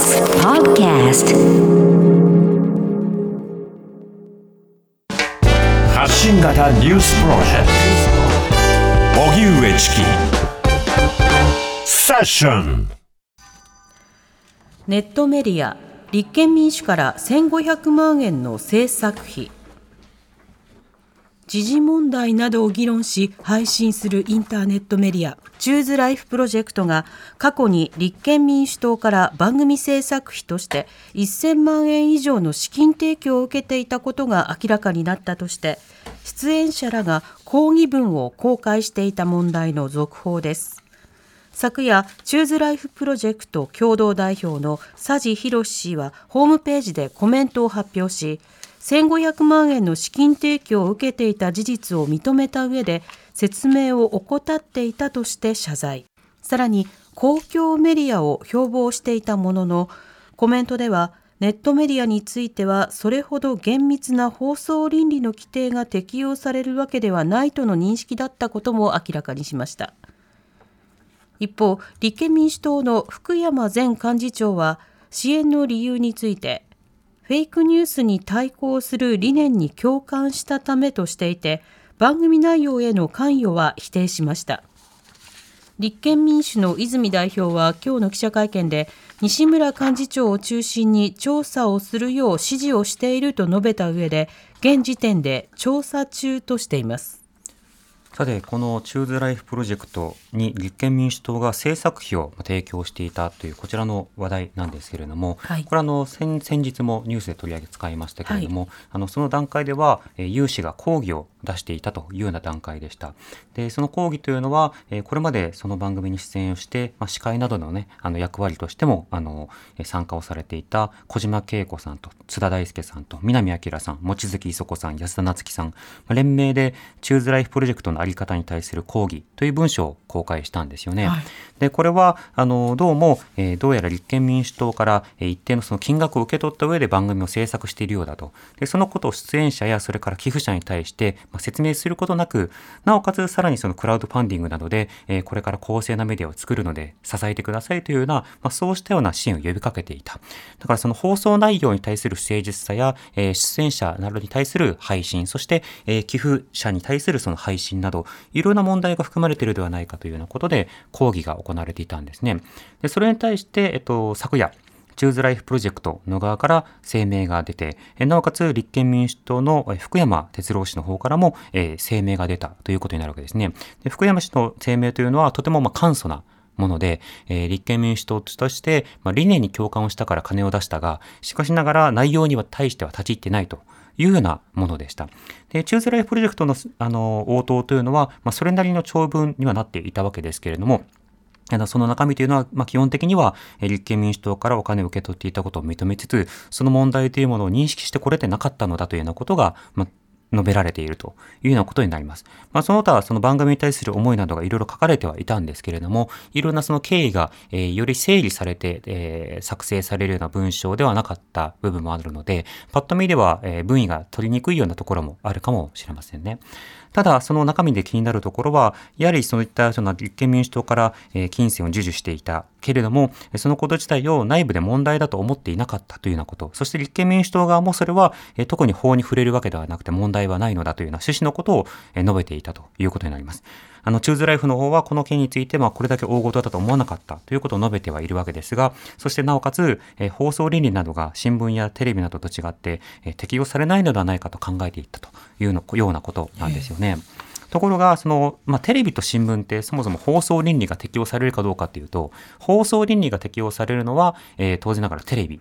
TBS Podcast. 発信型ニュースプロジェクト。荻上チキ。セッション。ネットメディア立憲民主から1500万円の制作費時事問題などを議論し配信するインターネットメディア Choose Life Project が過去に立憲民主党から番組制作費として1000万円以上の資金提供を受けていたことが明らかになったとして出演者らが抗議文を公開していた問題の続報です。昨夜チューズライフプロジェクト共同代表の佐治博氏はホームページでコメントを発表し1500万円の資金提供を受けていた事実を認めた上で説明を怠っていたとして謝罪。さらに公共メディアを標榜していたもののコメントではネットメディアについてはそれほど厳密な放送倫理の規定が適用されるわけではないとの認識だったことも明らかにしました。一方立憲民主党の福山前幹事長は支援の理由についてフェイクニュースに対抗する理念に共感したためとしていて番組内容への関与は否定しました。立憲民主の泉代表は今日の記者会見で西村幹事長を中心に調査をするよう指示をしていると述べた上で現時点で調査中としています。さて、このチューズライフプロジェクトに立憲民主党が制作費を提供していたというこちらの話題なんですけれども、はい、これあの先先日もニュースで取り上げ使いましたけれども、はい、あのその段階では、えー、有志が抗議を出していたというような段階でした。で、その抗議というのは、えー、これまでその番組に出演をして、まあ、司会などのね、あの役割としても、あの、参加をされていた小島恵子さんと津田大介さんと南明さん、望月磯子さん、安田夏樹さん、まあ、連名でチューズライフプロジェクトのあり方に対する抗議という文書を公開したんですよね。はい、で、これは、あの、どうも、えー、どうやら立憲民主党から、えー、一定のその金額を受け取った上で番組を制作しているようだと。で、そのことを出演者やそれから寄付者に対して、まあ、説明することなく、なおかつさらにそのクラウドファンディングなどで、えー、これから公正なメディアを作るので支えてくださいというような、まあ、そうしたような支援を呼びかけていた。だからその放送内容に対する不誠実さや、えー、出演者などに対する配信、そして、えー、寄付者に対するその配信など、いろんな問題が含まれているではないかというようなことで抗議が行われていたんですね。でそれに対して、えっと、昨夜、チューズライフプロジェクトの側から声明が出て、なおかつ立憲民主党の福山哲郎氏の方からも、声明が出たということになるわけですね。で福山氏の声明というのはとてもま簡素なもので、えー、立憲民主党として、まあ、理念に共感をしたから金を出したが、しかしながら内容には対しては立ち入ってないと。いうようなものでした。で、チューズライフプロジェクトのあの応答というのは、まあ、それなりの長文にはなっていたわけですけれども、その中身というのは、まあ、基本的には立憲民主党からお金を受け取っていたことを認めつつ、その問題というものを認識してこれてなかったのだというようなことが、まあ、述べられているというようなことになります。まあ、その他、その番組に対する思いなどがいろいろ書かれてはいたんですけれども、いろんなその経緯が、えー、より整理されて、えー、作成されるような文章ではなかった部分もあるので、パッと見では、えー、文意が取りにくいようなところもあるかもしれませんね。ただ、その中身で気になるところは、やはりそういったその立憲民主党から、金銭を授受していたけれども、そのこと自体を内部で問題だと思っていなかったというようなこと、そして立憲民主党側もそれは、特に法に触れるわけではなくて問題はないのだというような趣旨のことを述べていたということになります。あの、チューズライフの方はこの件について、まあ、これだけ大事だと思わなかったということを述べてはいるわけですが、そしてなおかつ、えー、放送倫理などが新聞やテレビなどと違って、えー、適用されないのではないかと考えていったというのようなことなんですよね。ところが、その、まあ、テレビと新聞ってそもそも放送倫理が適用されるかどうかっていうと、放送倫理が適用されるのは、えー、当然ながらテレビ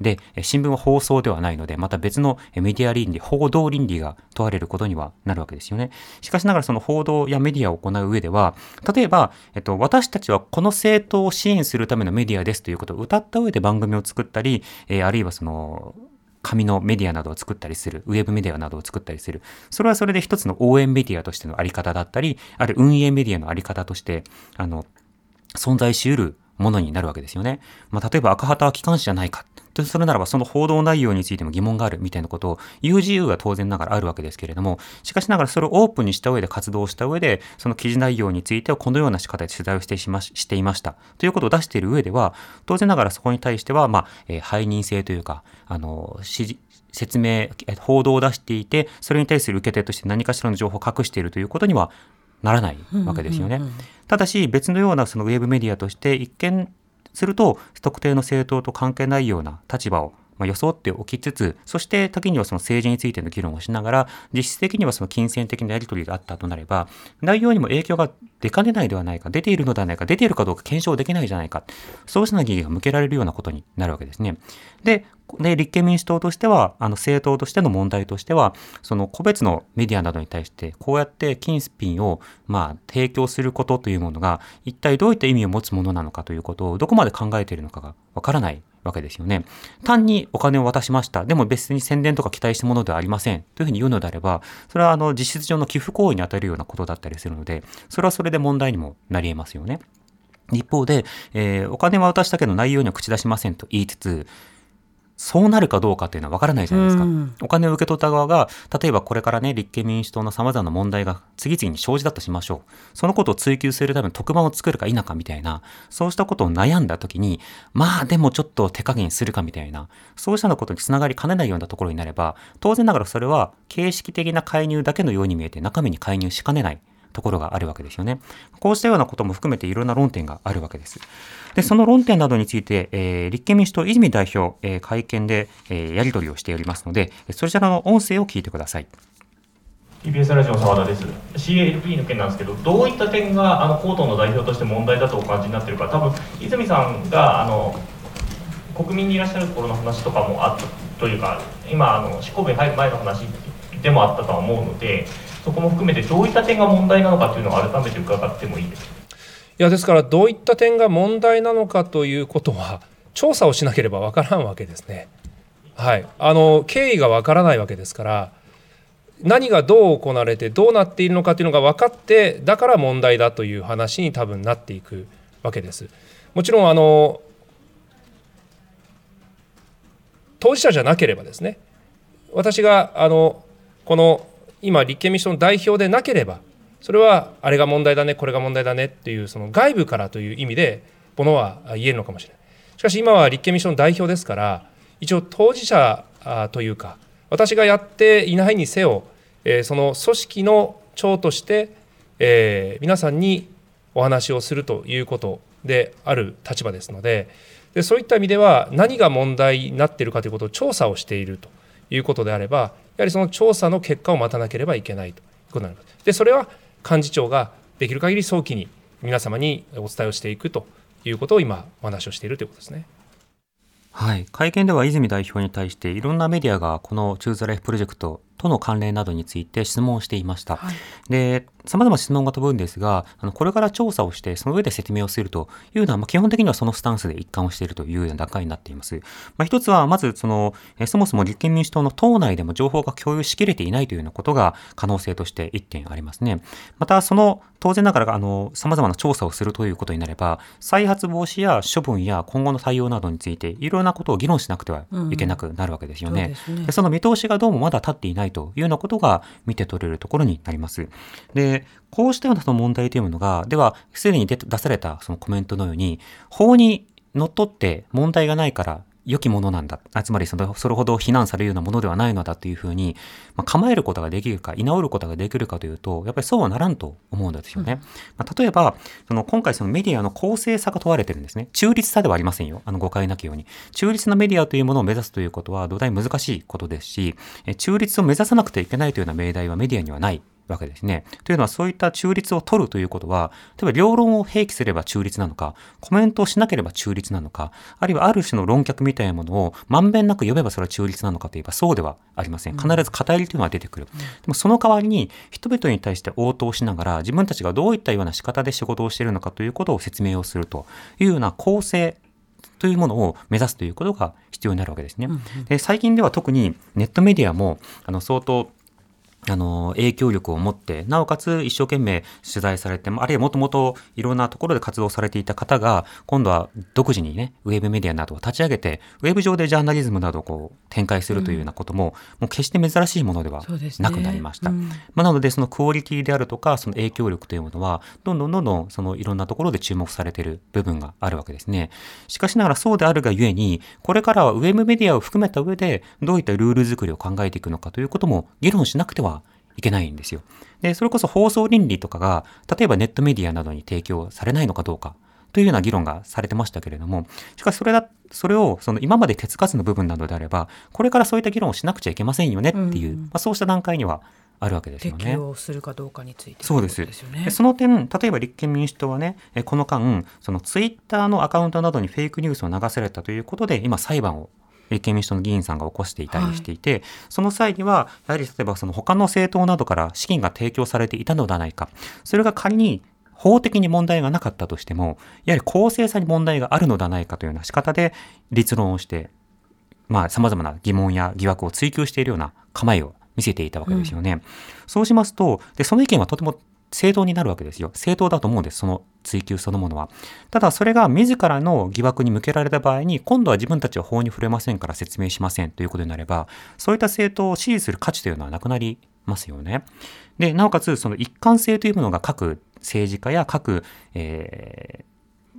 で、新聞は放送ではないので、また別のメディア倫理、報道倫理が問われることにはなるわけですよね。しかしながらその報道やメディアを行う上では、例えば、えっと、私たちはこの政党を支援するためのメディアですということを歌った上で番組を作ったり、えー、あるいはその、紙のメディアなどを作ったりする、ウェブメディアなどを作ったりする。それはそれで一つの応援メディアとしてのあり方だったり、ある運営メディアのあり方として、あの、存在し得るものになるわけですよね。まあ、例えば赤旗は機関紙じゃないか。とするならばその報道内容についても疑問があるみたいなことを言う自由が当然ながらあるわけですけれども、しかしながらそれをオープンにした上で活動した上で、その記事内容についてはこのような仕方で取材をしてしましていましたということを出している上では、当然ながらそこに対しては、まあ、えー、背任性というか、あの、指示、説明、報道を出していて、それに対する受け手として何かしらの情報を隠しているということにはならないわけですよね。ただし別のようなそのウェブメディアとして一見すると特定の政党と関係ないような立場をまあ、装っておきつつ、そして時にはその政治についての議論をしながら、実質的にはその金銭的なやり取りがあったとなれば、内容にも影響が出かねないではないか、出ているのではないか、出ているかどうか検証できないじゃないか、そうした疑義が向けられるようなことになるわけですね。で、で立憲民主党としては、あの政党としての問題としては、その個別のメディアなどに対して、こうやって金スピンをまあ提供することというものが、一体どういった意味を持つものなのかということを、どこまで考えているのかがわからないわけですよね。単にお金を渡しました。でも別に宣伝とか期待したものではありません。というふうに言うのであれば、それはあの実質上の寄付行為に当たるようなことだったりするので、それはそれで問題にもなり得ますよね。一方で、えー、お金は渡したけど内容には口出しませんと言いつつ、そうなるかどうかっていうのは分からないじゃないですか。うん、お金を受け取った側が、例えばこれからね、立憲民主党の様々な問題が次々に生じたとしましょう。そのことを追求するための特番を作るか否かみたいな、そうしたことを悩んだ時に、まあでもちょっと手加減するかみたいな、そうしたことにつながりかねないようなところになれば、当然ながらそれは形式的な介入だけのように見えて中身に介入しかねない。ところがあるわけですよね。こうしたようなことも含めていろんな論点があるわけです。で、その論点などについて、えー、立憲民主党泉代表、えー、会見で、えー、やり取りをしておりますので、そちらの音声を聞いてください。TBS ラジオ澤田です CLP の件なんですけどどういった点があのコートの代表として問題だとお感じになっているか多分泉さんがあの国民にいらっしゃる頃の話とかもあったというか今あの執行部に入る前の話でもあったとは思うのでそこも含めてどういった点が問題なのかというのを改めて伺ってもいいですか？いやですからどういった点が問題なのかということは調査をしなければわからんわけですね。はい、あの経緯がわからないわけですから何がどう行われてどうなっているのかというのが分かってだから問題だという話に多分なっていくわけです。もちろんあの当事者じゃなければですね私があのこの今立憲民主党の代表でなければそれはあれが問題だねこれが問題だねっていうその外部からという意味でものは言えるのかもしれない。しかし今は立憲民主党の代表ですから一応当事者というか私がやっていないにせよその組織の長として、皆さんにお話をするということである立場ですのででそういった意味では何が問題になっているかということを調査をしているということであればやはりその調査の結果を待たなければいけないということになります。でそれは幹事長ができる限り早期に皆様にお伝えをしていくということを今お話をしているということですね。はい、会見では泉代表に対していろんなメディアがこのチューズライフプロジェクトとの関連などについて質問をしていました。はい、で、様々質問が飛ぶんですが、あのこれから調査をして、その上で説明をするというのは、まあ、基本的にはそのスタンスで一貫をしているというような段階になっています。まあ、一つは、まず、その、えそもそも立憲民主党の党内でも情報が共有しきれていないというようなことが可能性として一点ありますね。また、その、当然ながら、あの、様々な調査をするということになれば、再発防止や処分や今後の対応などについて、いろんなことを議論しなくてはいけなくなるわけですよね。うん、そねその見通しがどうもまだ立っていないというようなことが見て取れるところになります。で、こうしたようなその問題というのが、では、すでに出されたそのコメントのように、法にのっとって問題がないから良きものなんだ。つまりその、それほど非難されるようなものではないのだというふうに、まあ、構えることができるか、居直ることができるかというと、やっぱりそうはならんと思うんですよね。うん、まあ、例えば、その今回そのメディアの公正さが問われてるんですね。中立さではありませんよ。あの誤解なきように。中立なメディアというものを目指すということは土台難しいことですし、中立を目指さなくてはいけないというような命題はメディアにはないわけですね。というのはそういった中立を取るということは、例えば両論を併記すれば中立なのか、コメントをしなければ中立なのか、あるいはある種の論客みたいなものをまんべんなく読めばそれは中立なのかといえばそうではありません。必ず偏りというのは出てくる。でもその代わりに人々に対して応答しながら自分たちがどういったような仕方で仕事をしているのかということを説明をするというような構成というものを目指すということが必要になるわけですね。で最近では特にネットメディアもあの相当あの、影響力を持って、なおかつ一生懸命取材されて、あるいはもともといろんなところで活動されていた方が、今度は独自にね、ウェブメディアなどを立ち上げて、ウェブ上でジャーナリズムなどをこう展開するというようなことも、うん、もう決して珍しいものではなくなりました。ねうん、まあ、なので、そのクオリティであるとか、その影響力というものは、どんどんどんどん、そのいろんなところで注目されている部分があるわけですね。しかしながらそうであるがゆえに、これからはウェブメディアを含めた上で、どういったルール作りを考えていくのかということも議論しなくてはいけないんですよ。で、それこそ放送倫理とかが、例えばネットメディアなどに提供されないのかどうかというような議論がされてましたけれども、しかしそれだ、それをその今まで手つかずの部分などであれば、これからそういった議論をしなくちゃいけませんよねっていう、うん、まあ、そうした段階にはあるわけですよね。適用するかどうかについて、そうです。でその点、例えば立憲民主党はね、この間、そのツイッターのアカウントなどにフェイクニュースを流されたということで、今裁判を立憲民主党の議員さんが起こしていたりしていて、はい、その際には、やはり例えばその他の政党などから資金が提供されていたのではないか。それが仮に法的に問題がなかったとしても、やはり公正さに問題があるのではないかというような仕方で立論をして、まあ様々な疑問や疑惑を追及しているような構えを見せていたわけですよね。うん、そうしますと、で、その意見はとても正当になるわけですよ。正当だと思うんです、その追及そのものは。ただ、それが自らの疑惑に向けられた場合に、今度は自分たちは法に触れませんから説明しませんということになれば、そういった政党を支持する価値というのはなくなりますよね。で、なおかつ、その一貫性というものが各政治家や各、えー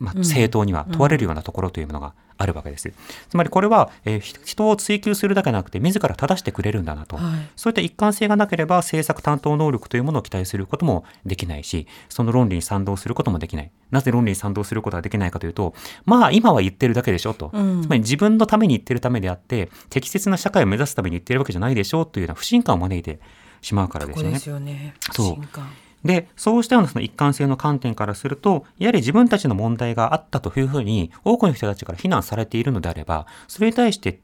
まあ、政党には問われるようなところというものがあるわけです。つまりこれは、えー、人を追求するだけじゃなくて自ら正してくれるんだなと、はい、そういった一貫性がなければ政策担当能力というものを期待することもできないしその論理に賛同することもできない。なぜ論理に賛同することができないかというとまあ今は言ってるだけでしょと、うん、つまり自分のために言ってるためであって適切な社会を目指すために言ってるわけじゃないでしょうというような不信感を招いてしまうからですよね。そよね。そうで、そうしたようなその一貫性の観点からすると、やはり自分たちの問題があったというふうに多くの人たちから非難されているのであれば、それに対して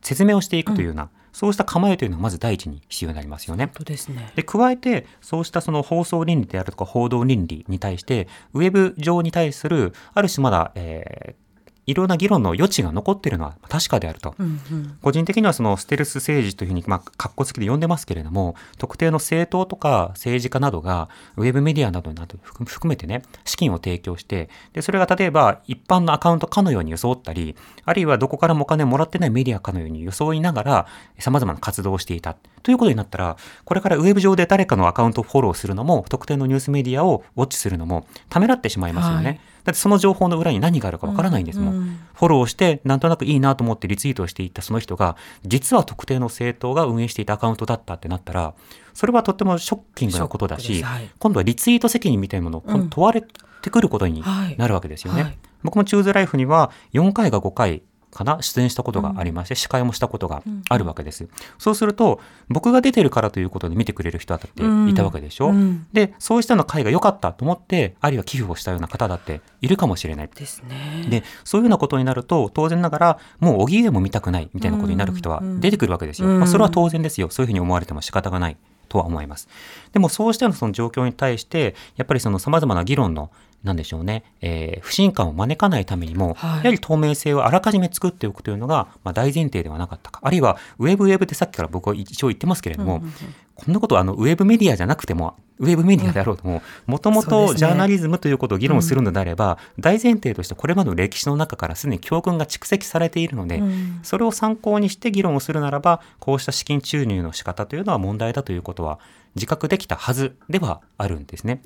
説明をしていくというような、うん、そうした構えというのはまず第一に必要になりますよね。本当ですね。で、加えて、そうしたその放送倫理であるとか報道倫理に対して、ウェブ上に対する、ある種まだ、えー、いろんな議論の余地が残っているのは確かであると、うんうん、個人的にはそのステルス政治というふうに、まあ、かっこつきで呼んでますけれども特定の政党とか政治家などがウェブメディアなどなど含めてね資金を提供してでそれが例えば一般のアカウントかのように装ったりあるいはどこからもお金をもらってないメディアかのように装いながら様々な活動をしていたということになったらこれからウェブ上で誰かのアカウントをフォローするのも特定のニュースメディアをウォッチするのもためらってしまいますよね。はい。だってその情報の裏に何があるかわからないんですもん。うんうん、フォローして、なんとなくいいなと思ってリツイートしていったその人が、実は特定の政党が運営していたアカウントだったってなったら、それはとってもショッキングなことだし、はい、今度はリツイート責任みたいなものを問われてくることになるわけですよね。はい。はい、僕もチューズライフには4回が5回かな？出演したことがありまして、司会もしたことがあるわけです。そうすると、僕が出てるからということで見てくれる人だっていたわけでしょ、うん、で、そうしたの会が良かったと思って、あるいは寄付をしたような方だっているかもしれない。ですね。で、そういうようなことになると、当然ながら、もうおぎえも見たくないみたいなことになる人は出てくるわけですよ。まあ、それは当然ですよ。そういうふうに思われても仕方がない。とは思います。でもそうしたようなその状況に対して、やっぱりその様々な議論のなんでしょうね、えー、不信感を招かないためにも、はい、やはり透明性をあらかじめ作っておくというのが、まあ、大前提ではなかったか。あるいは、ウェブウェブってさっきから僕は一応言ってますけれども、うんうんうん、こんなことはあのウェブメディアじゃなくても、ウェブメディアであろうとも、もともとジャーナリズムということを議論するのであれば、うん、大前提としてこれまでの歴史の中からすでに教訓が蓄積されているので、うん、それを参考にして議論をするならば、こうした資金注入の仕方というのは問題だということは自覚できたはずではあるんですね。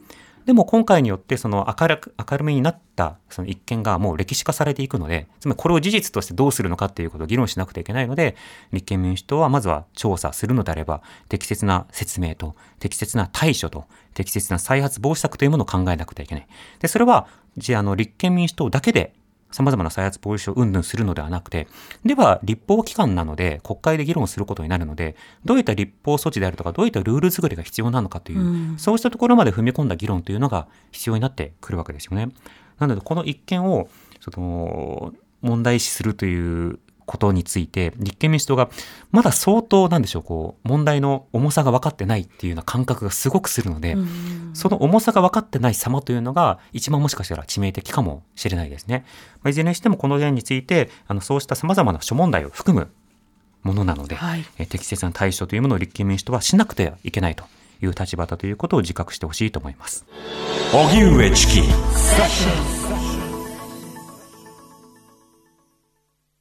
でも今回によってその明るく明るめになったその一件がもう歴史化されていくので、つまりこれを事実としてどうするのかっていうことを議論しなくてはいけないので、立憲民主党はまずは調査するのであれば、適切な説明と、適切な対処と、適切な再発防止策というものを考えなくてはいけない。で、それは、じゃ、あの、立憲民主党だけで様々な再発防止を云々するのではなくて、では立法機関なので国会で議論することになるので、どういった立法措置であるとか、どういったルール作りが必要なのかという、うん、そうしたところまで踏み込んだ議論というのが必要になってくるわけですよね。なので、この一件を、その、問題視するということについて、立憲民主党がまだ相当なんでしょう、こう、問題の重さが分かってないっていうような感覚がすごくするので、その重さが分かってない様というのが、一番もしかしたら致命的かもしれないですね。まあ、いずれにしてもこの件について、あの、そうした様々な諸問題を含むものなので、はい、え適切な対処というものを立憲民主党はしなくてはいけないという立場だということを自覚してほしいと思います。荻上チキ